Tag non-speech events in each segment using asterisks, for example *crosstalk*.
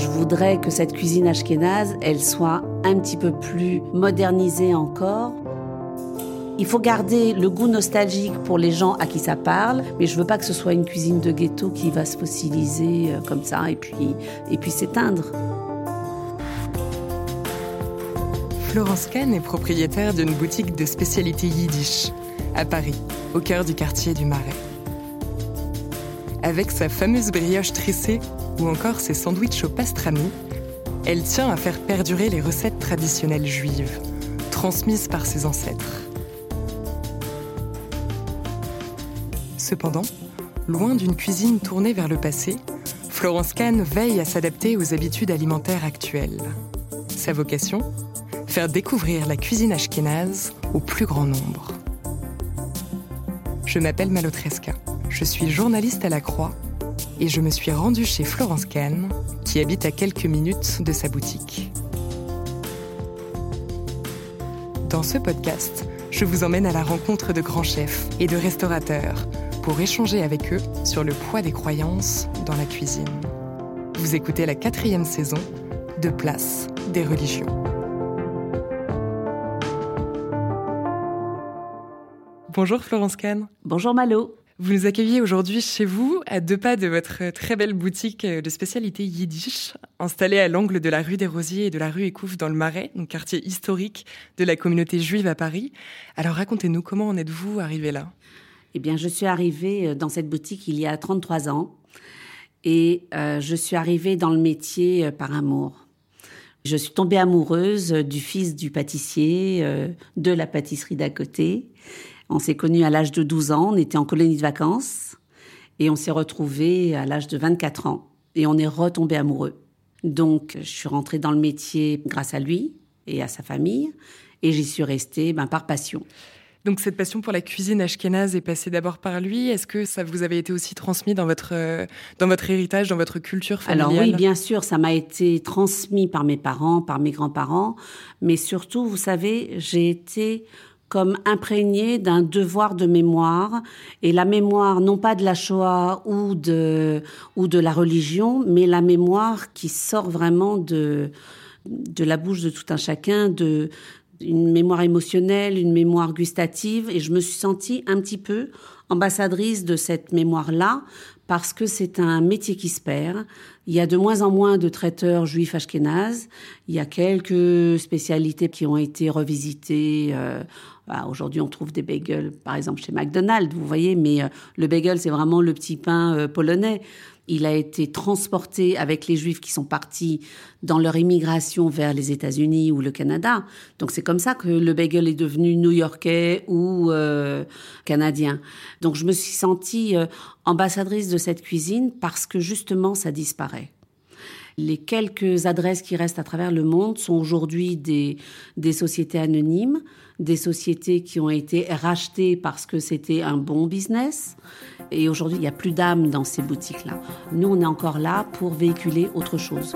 Je voudrais que cette cuisine ashkénaze, elle soit un petit peu plus modernisée encore. Il faut garder le goût nostalgique pour les gens à qui ça parle, mais je veux pas que ce soit une cuisine de ghetto qui va se fossiliser euh, comme ça et puis, et puis s'éteindre. Florence Kahn est propriétaire d'une boutique de spécialité yiddish à Paris, au cœur du quartier du Marais. Avec sa fameuse brioche tressée ou encore ses sandwichs au pastrami, elle tient à faire perdurer les recettes traditionnelles juives, transmises par ses ancêtres. Cependant, loin d'une cuisine tournée vers le passé, Florence Kahn veille à s'adapter aux habitudes alimentaires actuelles. Sa vocation Faire découvrir la cuisine ashkénaze au plus grand nombre. Je m'appelle Malotreska. Je suis journaliste à la Croix et je me suis rendue chez Florence Kahn, qui habite à quelques minutes de sa boutique. Dans ce podcast, je vous emmène à la rencontre de grands chefs et de restaurateurs pour échanger avec eux sur le poids des croyances dans la cuisine. Vous écoutez la quatrième saison de Place des religions. Bonjour Florence Kahn. Bonjour Malo. Vous nous accueillez aujourd'hui chez vous, à deux pas de votre très belle boutique de spécialité yiddish, installée à l'angle de la rue des Rosiers et de la rue Écouffe dans le Marais, donc quartier historique de la communauté juive à Paris. Alors racontez-nous, comment en êtes-vous arrivé là? Eh bien, je suis arrivée dans cette boutique il y a 33 ans et euh, je suis arrivée dans le métier euh, par amour. Je suis tombée amoureuse du fils du pâtissier, euh, de la pâtisserie d'à côté. On s'est connus à l'âge de 12 ans, on était en colonie de vacances et on s'est retrouvés à l'âge de 24 ans et on est retombés amoureux. Donc je suis rentrée dans le métier grâce à lui et à sa famille et j'y suis restée ben, par passion. Donc cette passion pour la cuisine ashkénaze est passée d'abord par lui. Est-ce que ça vous avait été aussi transmis dans votre dans votre héritage, dans votre culture familiale? Alors oui, bien sûr, ça m'a été transmis par mes parents, par mes grands-parents, mais surtout, vous savez, j'ai été comme imprégné d'un devoir de mémoire et la mémoire non pas de la Shoah ou de ou de la religion mais la mémoire qui sort vraiment de de la bouche de tout un chacun de une mémoire émotionnelle, une mémoire gustative et je me suis sentie un petit peu ambassadrice de cette mémoire-là parce que c'est un métier qui se perd. Il y a de moins en moins de traiteurs juifs ashkénazes. Il y a quelques spécialités qui ont été revisitées euh, bah, aujourd'hui, on trouve des bagels, par exemple, chez McDonald's, vous voyez, mais euh, le bagel, c'est vraiment le petit pain euh, polonais. Il a été transporté avec les Juifs qui sont partis dans leur immigration vers les États-Unis ou le Canada. Donc c'est comme ça que le bagel est devenu new-yorkais ou euh, canadien. Donc je me suis sentie ambassadrice de cette cuisine parce que justement ça disparaît. Les quelques adresses qui restent à travers le monde sont aujourd'hui des, sociétés anonymes, des sociétés qui ont été rachetées parce que c'était un bon business. Et aujourd'hui, il n'y a plus d'âme dans ces boutiques-là. Nous, on est encore là pour véhiculer autre chose.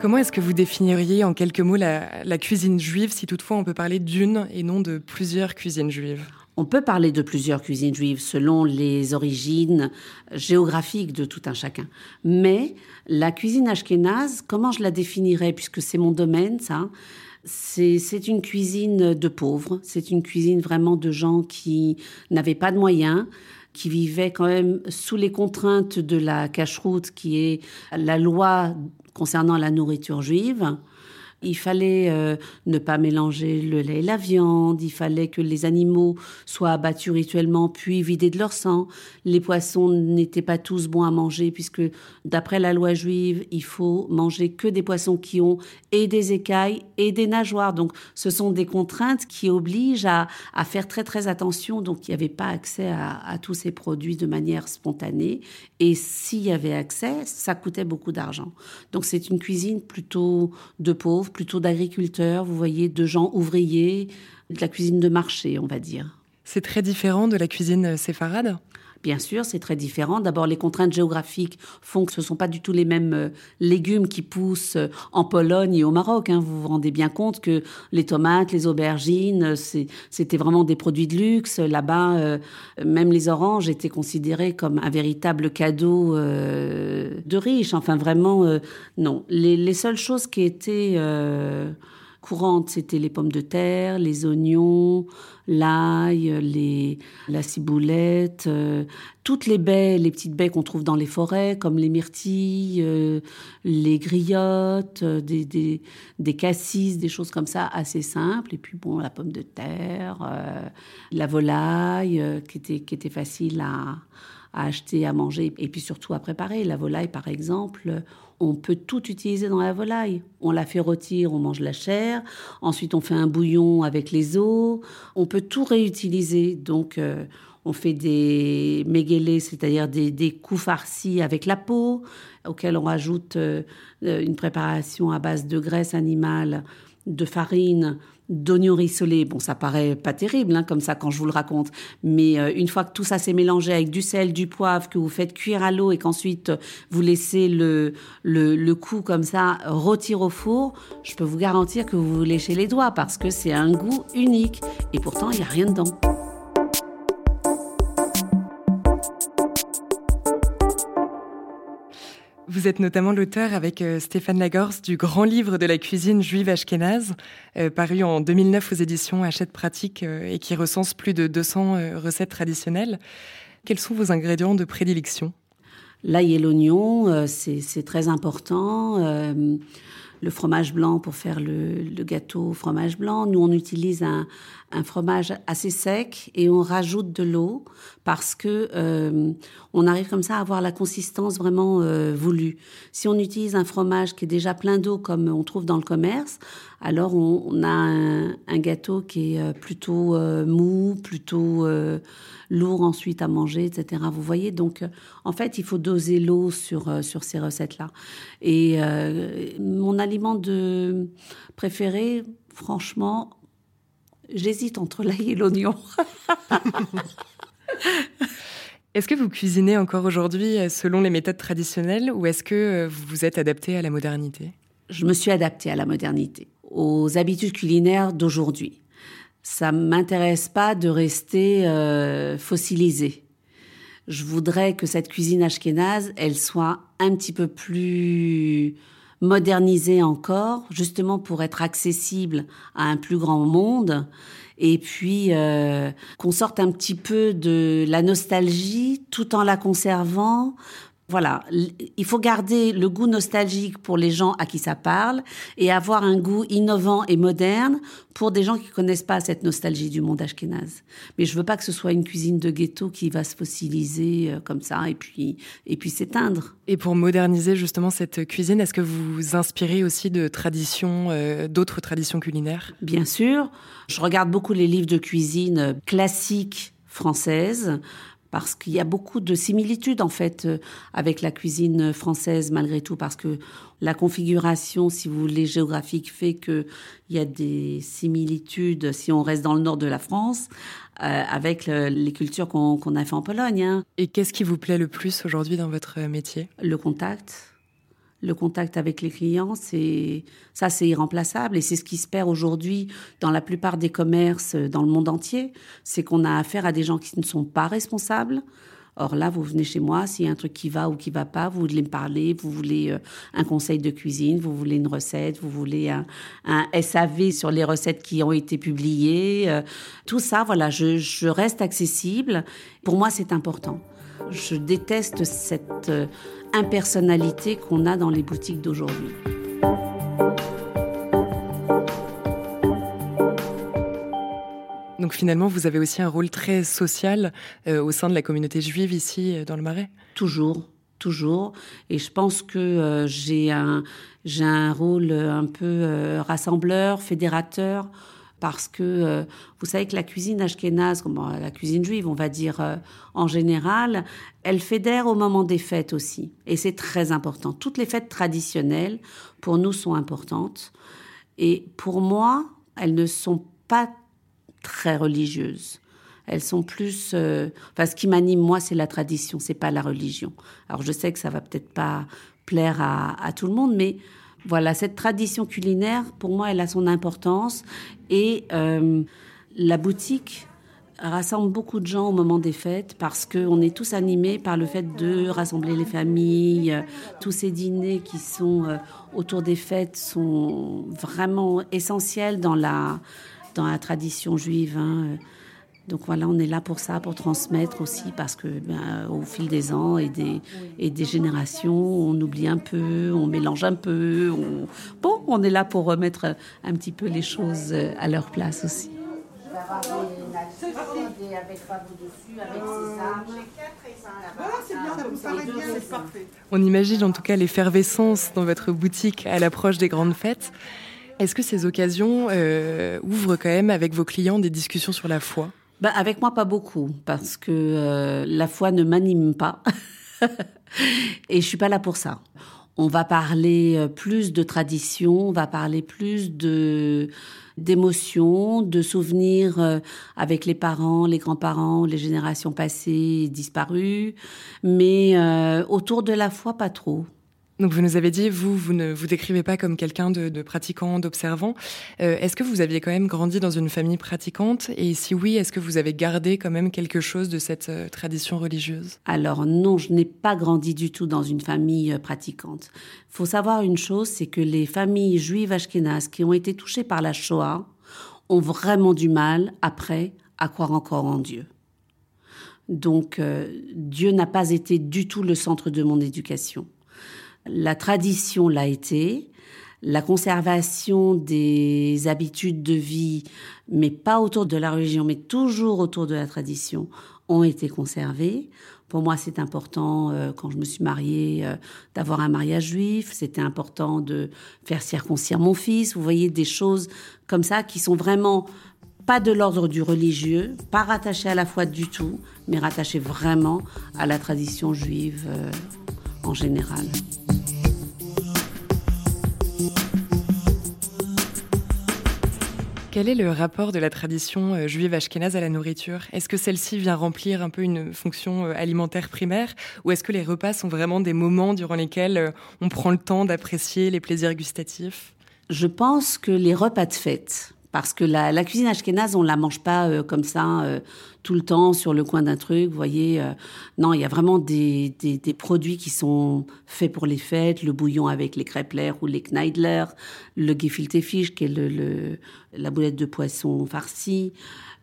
Comment est-ce que vous définiriez en quelques mots la cuisine juive, si toutefois on peut parler d'une et non de plusieurs cuisines juives? On peut parler de plusieurs cuisines juives selon les origines géographiques de tout un chacun. Mais la cuisine ashkénaze, comment je la définirais, puisque c'est mon domaine, ça, c'est une cuisine de pauvres, c'est une cuisine vraiment de gens qui n'avaient pas de moyens, qui vivaient quand même sous les contraintes de la cache-route, qui est la loi concernant la nourriture juive. Il fallait euh, ne pas mélanger le lait et la viande. Il fallait que les animaux soient abattus rituellement puis vidés de leur sang. Les poissons n'étaient pas tous bons à manger puisque d'après la loi juive, il faut manger que des poissons qui ont et des écailles et des nageoires. Donc ce sont des contraintes qui obligent à, faire très très attention. Donc il n'y avait pas accès à, à tous ces produits de manière spontanée. Et s'il y avait accès, ça coûtait beaucoup d'argent. Donc c'est une cuisine plutôt de pauvres, plutôt d'agriculteurs, vous voyez, de gens ouvriers, de la cuisine de marché, on va dire. C'est très différent de la cuisine séfarade? Bien sûr, c'est très différent. D'abord, les contraintes géographiques font que ce ne sont pas du tout les mêmes euh, légumes qui poussent euh, en Pologne et au Maroc. Hein. Vous vous rendez bien compte que les tomates, les aubergines, c'était vraiment des produits de luxe. Là-bas, euh, même les oranges étaient considérées comme un véritable cadeau de riches. Enfin, vraiment, non. Les, les, seules choses qui étaient courantes, c'était les pommes de terre, les oignons, l'ail, les, la ciboulette, euh, toutes les baies, les petites baies qu'on trouve dans les forêts, comme les myrtilles, euh, les griottes, euh, des, des, des, cassis, des choses comme ça, assez simples. Et puis, bon, la pomme de terre, la volaille, qui, était, qui était facile à, à acheter, à manger, et puis surtout à préparer. La volaille, par exemple, on peut tout utiliser dans la volaille. On la fait rôtir, on mange la chair. Ensuite, on fait un bouillon avec les os. On peut tout réutiliser. Donc, euh, on fait des méguélés, c'est-à-dire des, coups farcis avec la peau, auxquels on rajoute euh, une préparation à base de graisse animale, de farine, d'oignons rissolés. Bon, ça paraît pas terrible hein, comme ça quand je vous le raconte, mais euh, une fois que tout ça s'est mélangé avec du sel, du poivre, que vous faites cuire à l'eau et qu'ensuite vous laissez le, le, comme ça rôtir au four, je peux vous garantir que vous vous léchez les doigts parce que c'est un goût unique et pourtant il n'y a rien dedans. Vous êtes notamment l'auteur avec euh, Stéphane Lagorce du grand livre de la cuisine juive ashkénaze, euh, paru en 2009 aux éditions Hachette Pratique euh, et qui recense plus de 200 recettes traditionnelles. Quels sont vos ingrédients de prédilection? L'ail et l'oignon, c'est très important le fromage blanc pour faire le, gâteau au fromage blanc. Nous, on utilise un, fromage assez sec et on rajoute de l'eau parce que euh, on arrive comme ça à avoir la consistance vraiment euh, voulue. Si on utilise un fromage qui est déjà plein d'eau comme on trouve dans le commerce, alors on, a un, gâteau qui est euh, plutôt mou, plutôt lourd ensuite à manger, etc. Vous voyez, donc en fait, il faut doser l'eau sur sur ces recettes-là. Et mon aliment de préféré, franchement, j'hésite entre l'ail et l'oignon. *laughs* Est-ce que vous cuisinez encore aujourd'hui euh, selon les méthodes traditionnelles ou est-ce que euh, vous vous êtes adapté à la modernité? Je me suis adaptée à la modernité, aux habitudes culinaires d'aujourd'hui. Ça ne m'intéresse pas de rester euh, fossilisée. Je voudrais que cette cuisine ashkénaze, elle soit un petit peu plus modernisée encore, justement pour être accessible à un plus grand monde. Et puis euh, qu'on sorte un petit peu de la nostalgie tout en la conservant voilà, il faut garder le goût nostalgique pour les gens à qui ça parle et avoir un goût innovant et moderne pour des gens qui connaissent pas cette nostalgie du monde ashkénaze. Mais je veux pas que ce soit une cuisine de ghetto qui va se fossiliser euh, comme ça et puis et puis s'éteindre. Et pour moderniser justement cette cuisine, est-ce que vous vous inspirez aussi de traditions euh, d'autres traditions culinaires? Bien sûr, je regarde beaucoup les livres de cuisine classiques françaises parce qu'il y a beaucoup de similitudes en fait euh, avec la cuisine française malgré tout parce que la configuration si vous voulez géographique fait que il y a des similitudes si on reste dans le nord de la France euh, avec les cultures qu'on a fait en Pologne. Hein. Et qu'est-ce qui vous plaît le plus aujourd'hui dans votre métier? Le contact le contact avec les clients, c'est ça, c'est irremplaçable et c'est ce qui se perd aujourd'hui dans la plupart des commerces dans le monde entier. C'est qu'on a affaire à des gens qui ne sont pas responsables. Or là, vous venez chez moi, s'il y a un truc qui va ou qui va pas, vous voulez me parler, vous voulez euh, un conseil de cuisine, vous voulez une recette, vous voulez un, SAV sur les recettes qui ont été publiées. Euh, tout ça, voilà, je, je reste accessible. Pour moi, c'est important. Je déteste cette euh, impersonnalité qu'on a dans les boutiques d'aujourd'hui. Donc finalement, vous avez aussi un rôle très social euh, au sein de la communauté juive ici euh, dans le Marais? Toujours, toujours. Et je pense que euh, j'ai un, un rôle un peu rassembleur, fédérateur parce que vous savez que la cuisine ashkénaze, la cuisine juive, on va dire en général, elle fédère au moment des fêtes aussi. Et c'est très important. Toutes les fêtes traditionnelles, pour nous, sont importantes. Et pour moi, elles ne sont pas très religieuses. Elles sont plus. Euh, enfin, ce qui m'anime, moi, c'est la tradition, c'est pas la religion. Alors, je sais que ça va peut-être pas plaire à, tout le monde, mais voilà, cette tradition culinaire, pour moi, elle a son importance. Et euh, la boutique rassemble beaucoup de gens au moment des fêtes parce qu'on est tous animés par le fait de rassembler les familles. Tous ces dîners qui sont euh, autour des fêtes sont vraiment essentiels dans la, dans la tradition juive. Hein. Donc voilà, on est là pour ça, pour transmettre aussi, parce que ben, au fil des ans et des, et des générations, on oublie un peu, on mélange un peu. Bon, on est là pour remettre un petit peu les choses à leur place aussi. On imagine en tout cas l'effervescence dans votre boutique à l'approche des grandes fêtes. Est-ce que ces occasions euh, ouvrent quand même avec vos clients des discussions sur la foi? Bah, Avec moi, pas beaucoup, parce que euh, la foi ne m'anime pas. *laughs* Et je suis pas là pour ça. On va parler euh, plus de tradition, on va parler plus de d'émotions, de souvenirs avec les parents, les grands-parents, les générations passées disparues, mais autour de la foi, pas trop. Donc vous nous avez dit, vous, vous ne vous décrivez pas comme quelqu'un de, pratiquant, d'observant. Euh, est-ce que vous aviez quand même grandi dans une famille pratiquante? Et si oui, est-ce que vous avez gardé quand même quelque chose de cette euh, tradition religieuse? Alors non, je n'ai pas grandi du tout dans une famille euh, pratiquante. Il faut savoir une chose, c'est que les familles juives ashkénazes qui ont été touchées par la Shoah ont vraiment du mal, après, à croire encore en Dieu. Donc Dieu n'a pas été du tout le centre de mon éducation. La tradition l'a été, la conservation des habitudes de vie, mais pas autour de la religion, mais toujours autour de la tradition, ont été conservées. Pour moi, c'est important, euh, quand je me suis mariée, euh, d'avoir un mariage juif. C'était important de faire circoncire mon fils. Vous voyez, des choses comme ça qui sont vraiment pas de l'ordre du religieux, pas rattachées à la foi du tout, mais rattachées vraiment à la tradition juive euh, en général. Quel est le rapport de la tradition euh, juive ashkénaze à la nourriture? Est-ce que celle-ci vient remplir un peu une fonction euh, alimentaire primaire? Ou est-ce que les repas sont vraiment des moments durant lesquels euh, on prend le temps d'apprécier les plaisirs gustatifs? Je pense que les repas de fête, parce que la, cuisine ashkénaze, on la mange pas comme ça tout le temps sur le coin d'un truc. Vous voyez, non, il y a vraiment des, des, produits qui sont faits pour les fêtes, le bouillon avec les crêpes ou les kneidler, le gefilte fish qui est le, la boulette de poisson farcie,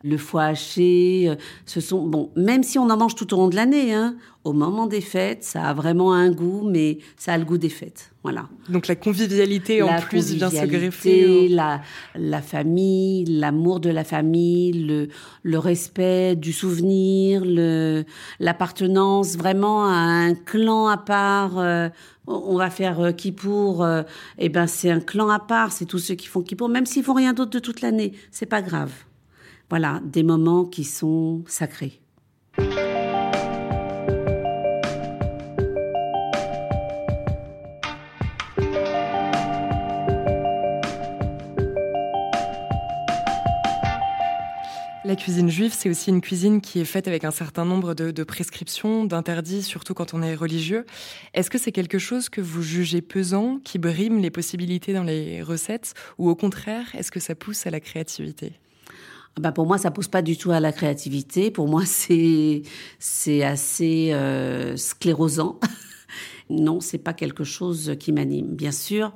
le foie haché. Euh, ce sont bon, même si on en mange tout au long de l'année, hein, au moment des fêtes, ça a vraiment un goût, mais ça a le goût des fêtes. Voilà. Donc la convivialité en plus vient se greffer. La, la famille, l'amour de la famille, le, le respect du souvenir, l'appartenance vraiment à un clan à part. Euh, on va faire euh, Kippour, euh, eh ben c'est un clan à part, c'est tous ceux qui font Kippour, même s'ils font rien d'autre de toute l'année, c'est pas grave. Voilà, des moments qui sont sacrés. La cuisine juive, c'est aussi une cuisine qui est faite avec un certain nombre de, prescriptions, d'interdits, surtout quand on est religieux. Est-ce que c'est quelque chose que vous jugez pesant, qui brime les possibilités dans les recettes, ou au contraire, est-ce que ça pousse à la créativité? Ah bah pour moi, ça pousse pas du tout à la créativité. Pour moi, c'est c'est assez euh, sclérosant. *laughs* non, c'est pas quelque chose qui m'anime. Bien sûr,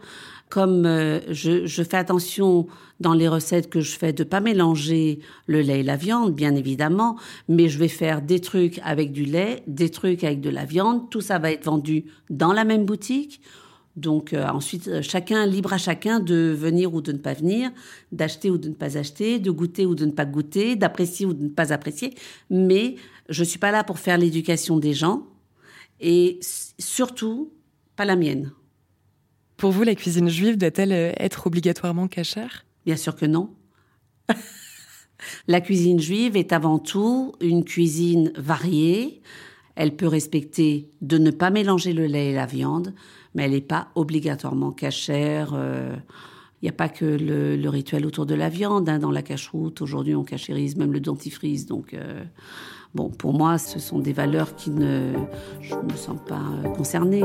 comme euh, je, je, fais attention dans les recettes que je fais de pas mélanger le lait et la viande, bien évidemment, mais je vais faire des trucs avec du lait, des trucs avec de la viande. Tout ça va être vendu dans la même boutique. Donc euh, ensuite, euh, chacun, libre à chacun de venir ou de ne pas venir, d'acheter ou de ne pas acheter, de goûter ou de ne pas goûter, d'apprécier ou de ne pas apprécier. Mais je suis pas là pour faire l'éducation des gens et surtout pas la mienne. Pour vous, la cuisine juive doit-elle euh, être obligatoirement cachère? Bien sûr que non. *laughs* la cuisine juive est avant tout une cuisine variée. Elle peut respecter de ne pas mélanger le lait et la viande, mais elle n'est pas obligatoirement cachère. Il euh, n'y a pas que le, rituel autour de la viande. Hein, dans la cache-route, aujourd'hui, on cachérise même le dentifrice. Donc, euh, bon, pour moi, ce sont des valeurs qui ne. Je ne me sens pas euh, concernée.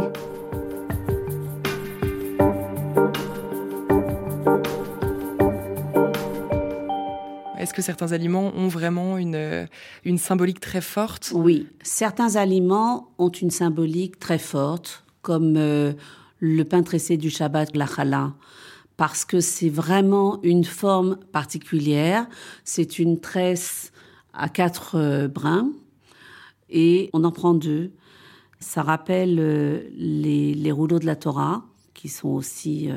Est-ce que certains aliments ont vraiment une, une symbolique très forte? Oui, certains aliments ont une symbolique très forte comme euh, le pain tressé du Shabbat, la challah, parce que c'est vraiment une forme particulière. C'est une tresse à quatre euh, brins et on en prend deux. Ça rappelle euh, les, rouleaux de la Torah, qui sont aussi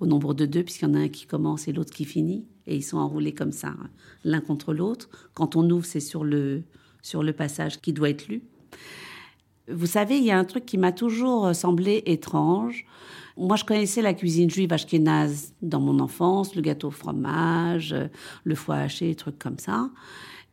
au nombre de deux, puisqu'il y en a un qui commence et l'autre qui finit, et ils sont enroulés comme ça, l'un contre l'autre. Quand on ouvre, c'est sur le, sur le passage qui doit être lu. Vous savez, il y a un truc qui m'a toujours semblé étrange. Moi, je connaissais la cuisine juive ashkénaze dans mon enfance, le gâteau au fromage, le foie haché, des trucs comme ça.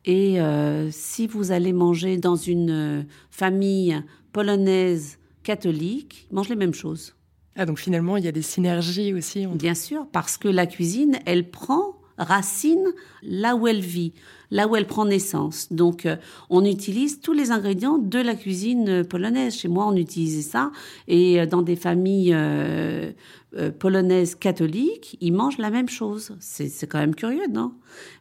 Et euh, si vous allez manger dans une famille polonaise catholique, ils mangent les mêmes choses. Ah, donc finalement, il y a des synergies aussi. Bien sûr, parce que la cuisine, elle prend racine là où elle vit, là où elle prend naissance. Donc, euh, on utilise tous les ingrédients de la cuisine euh, polonaise. Chez moi, on utilisait ça. Et euh, dans des familles polonaises catholiques, ils mangent la même chose. C'est quand même curieux, non?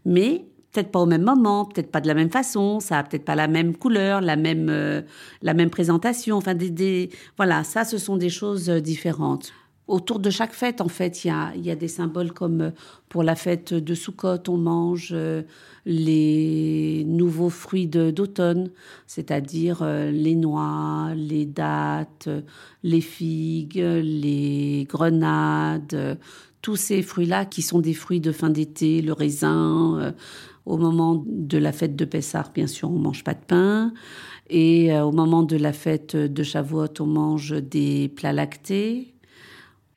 Mais peut-être pas au même moment, peut-être pas de la même façon, ça a peut-être pas la même couleur, la même, la même présentation. Enfin, des, voilà, ça, ce sont des choses différentes autour de chaque fête, en fait, il y a, y a, des symboles comme euh, pour la fête de Soukhot, on mange euh, les nouveaux fruits d'automne, c'est-à-dire euh, les noix, les dattes, les figues, les grenades, tous ces fruits-là qui sont des fruits de fin d'été, le raisin. Au moment de la fête de Pessah, bien sûr, on mange pas de pain. Et au moment de la fête de Shavuot, on mange des plats lactés.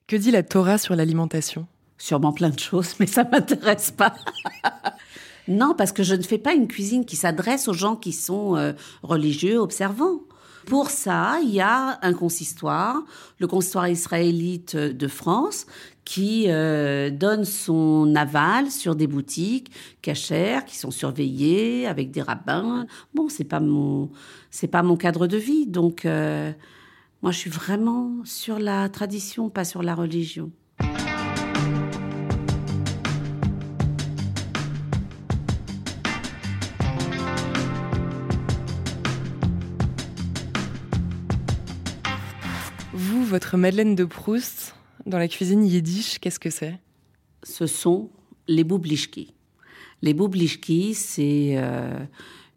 Que dit la Torah sur l'alimentation? Sûrement plein de choses, mais ça m'intéresse pas. *laughs* non, parce que je ne fais pas une cuisine qui s'adresse aux gens qui sont euh, religieux, observants. Pour ça, il y a un consistoire, le consistoire israélite de France, qui euh, donne son aval sur des boutiques cachères qui sont surveillées avec des rabbins. Bon, c'est pas mon, c'est pas mon cadre de vie, donc. Euh, moi, je suis vraiment sur la tradition, pas sur la religion. Votre Madeleine de Proust, dans la cuisine yiddish, qu'est-ce que c'est? Ce sont les boublichki. Les boublichki, c'est euh,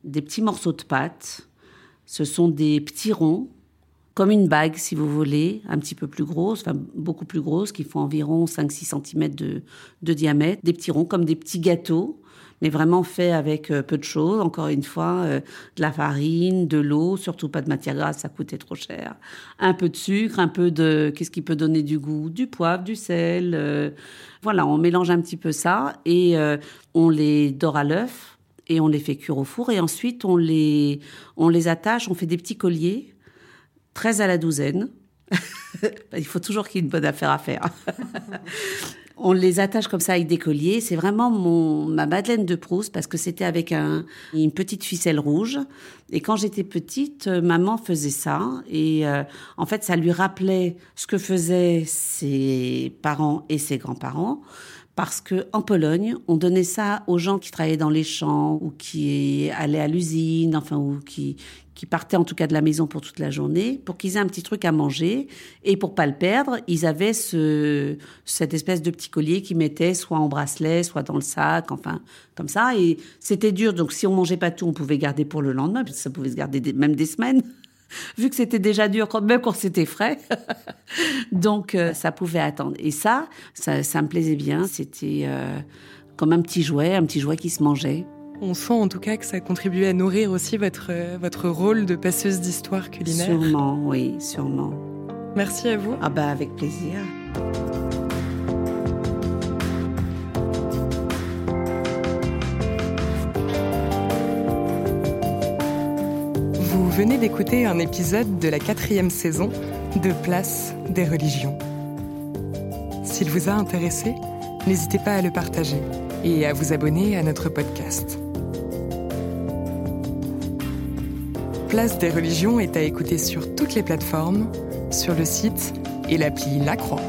des petits morceaux de pâte. Ce sont des petits ronds comme une bague, si vous voulez, un petit peu plus grosse, enfin beaucoup plus grosse, qui font environ 5-6 cm de, diamètre, des petits ronds comme des petits gâteaux, mais vraiment faits avec euh, peu de choses. Encore une fois, euh, de la farine, de l'eau, surtout pas de matière grasse, ça coûtait trop cher. Un peu de sucre, un peu de, qu'est-ce qui peut donner du goût? Du poivre, du sel. Euh, voilà, on mélange un petit peu ça et on les dore à l'œuf et on les fait cuire au four et ensuite on les, on les attache, on fait des petits colliers 13 à la douzaine. *laughs* Il faut toujours qu'il y ait une bonne affaire à faire. *laughs* On les attache comme ça avec des colliers. C'est vraiment mon, ma Madeleine de Proust parce que c'était avec un, une petite ficelle rouge. Et quand j'étais petite, euh, maman faisait ça. Et euh, en fait, ça lui rappelait ce que faisaient ses parents et ses grands-parents parce que en Pologne, on donnait ça aux gens qui travaillaient dans les champs ou qui allaient à l'usine, enfin ou qui qui partaient en tout cas de la maison pour toute la journée, pour qu'ils aient un petit truc à manger. Et pour pas le perdre, ils avaient ce cette espèce de petit collier qu'ils mettaient soit en bracelet, soit dans le sac, enfin comme ça. Et c'était dur. Donc si on mangeait pas tout, on pouvait garder pour le lendemain, parce ça pouvait se garder même des semaines. *laughs* Vu que c'était déjà dur, quand même quand c'était frais. *laughs* Donc, euh, ça pouvait attendre. Et ça, ça, me plaisait bien. C'était euh, comme un petit jouet, un petit jouet qui se mangeait. On sent en tout cas que ça contribuait à nourrir aussi votre, votre rôle de passeuse d'histoire culinaire. Sûrement, oui, sûrement. Merci à vous. Ah bah avec plaisir. Venez d'écouter un épisode de la quatrième saison de Place des religions. S'il vous a intéressé, n'hésitez pas à le partager et à vous abonner à notre podcast. Place des religions est à écouter sur toutes les plateformes, sur le site et l'appli La Croix.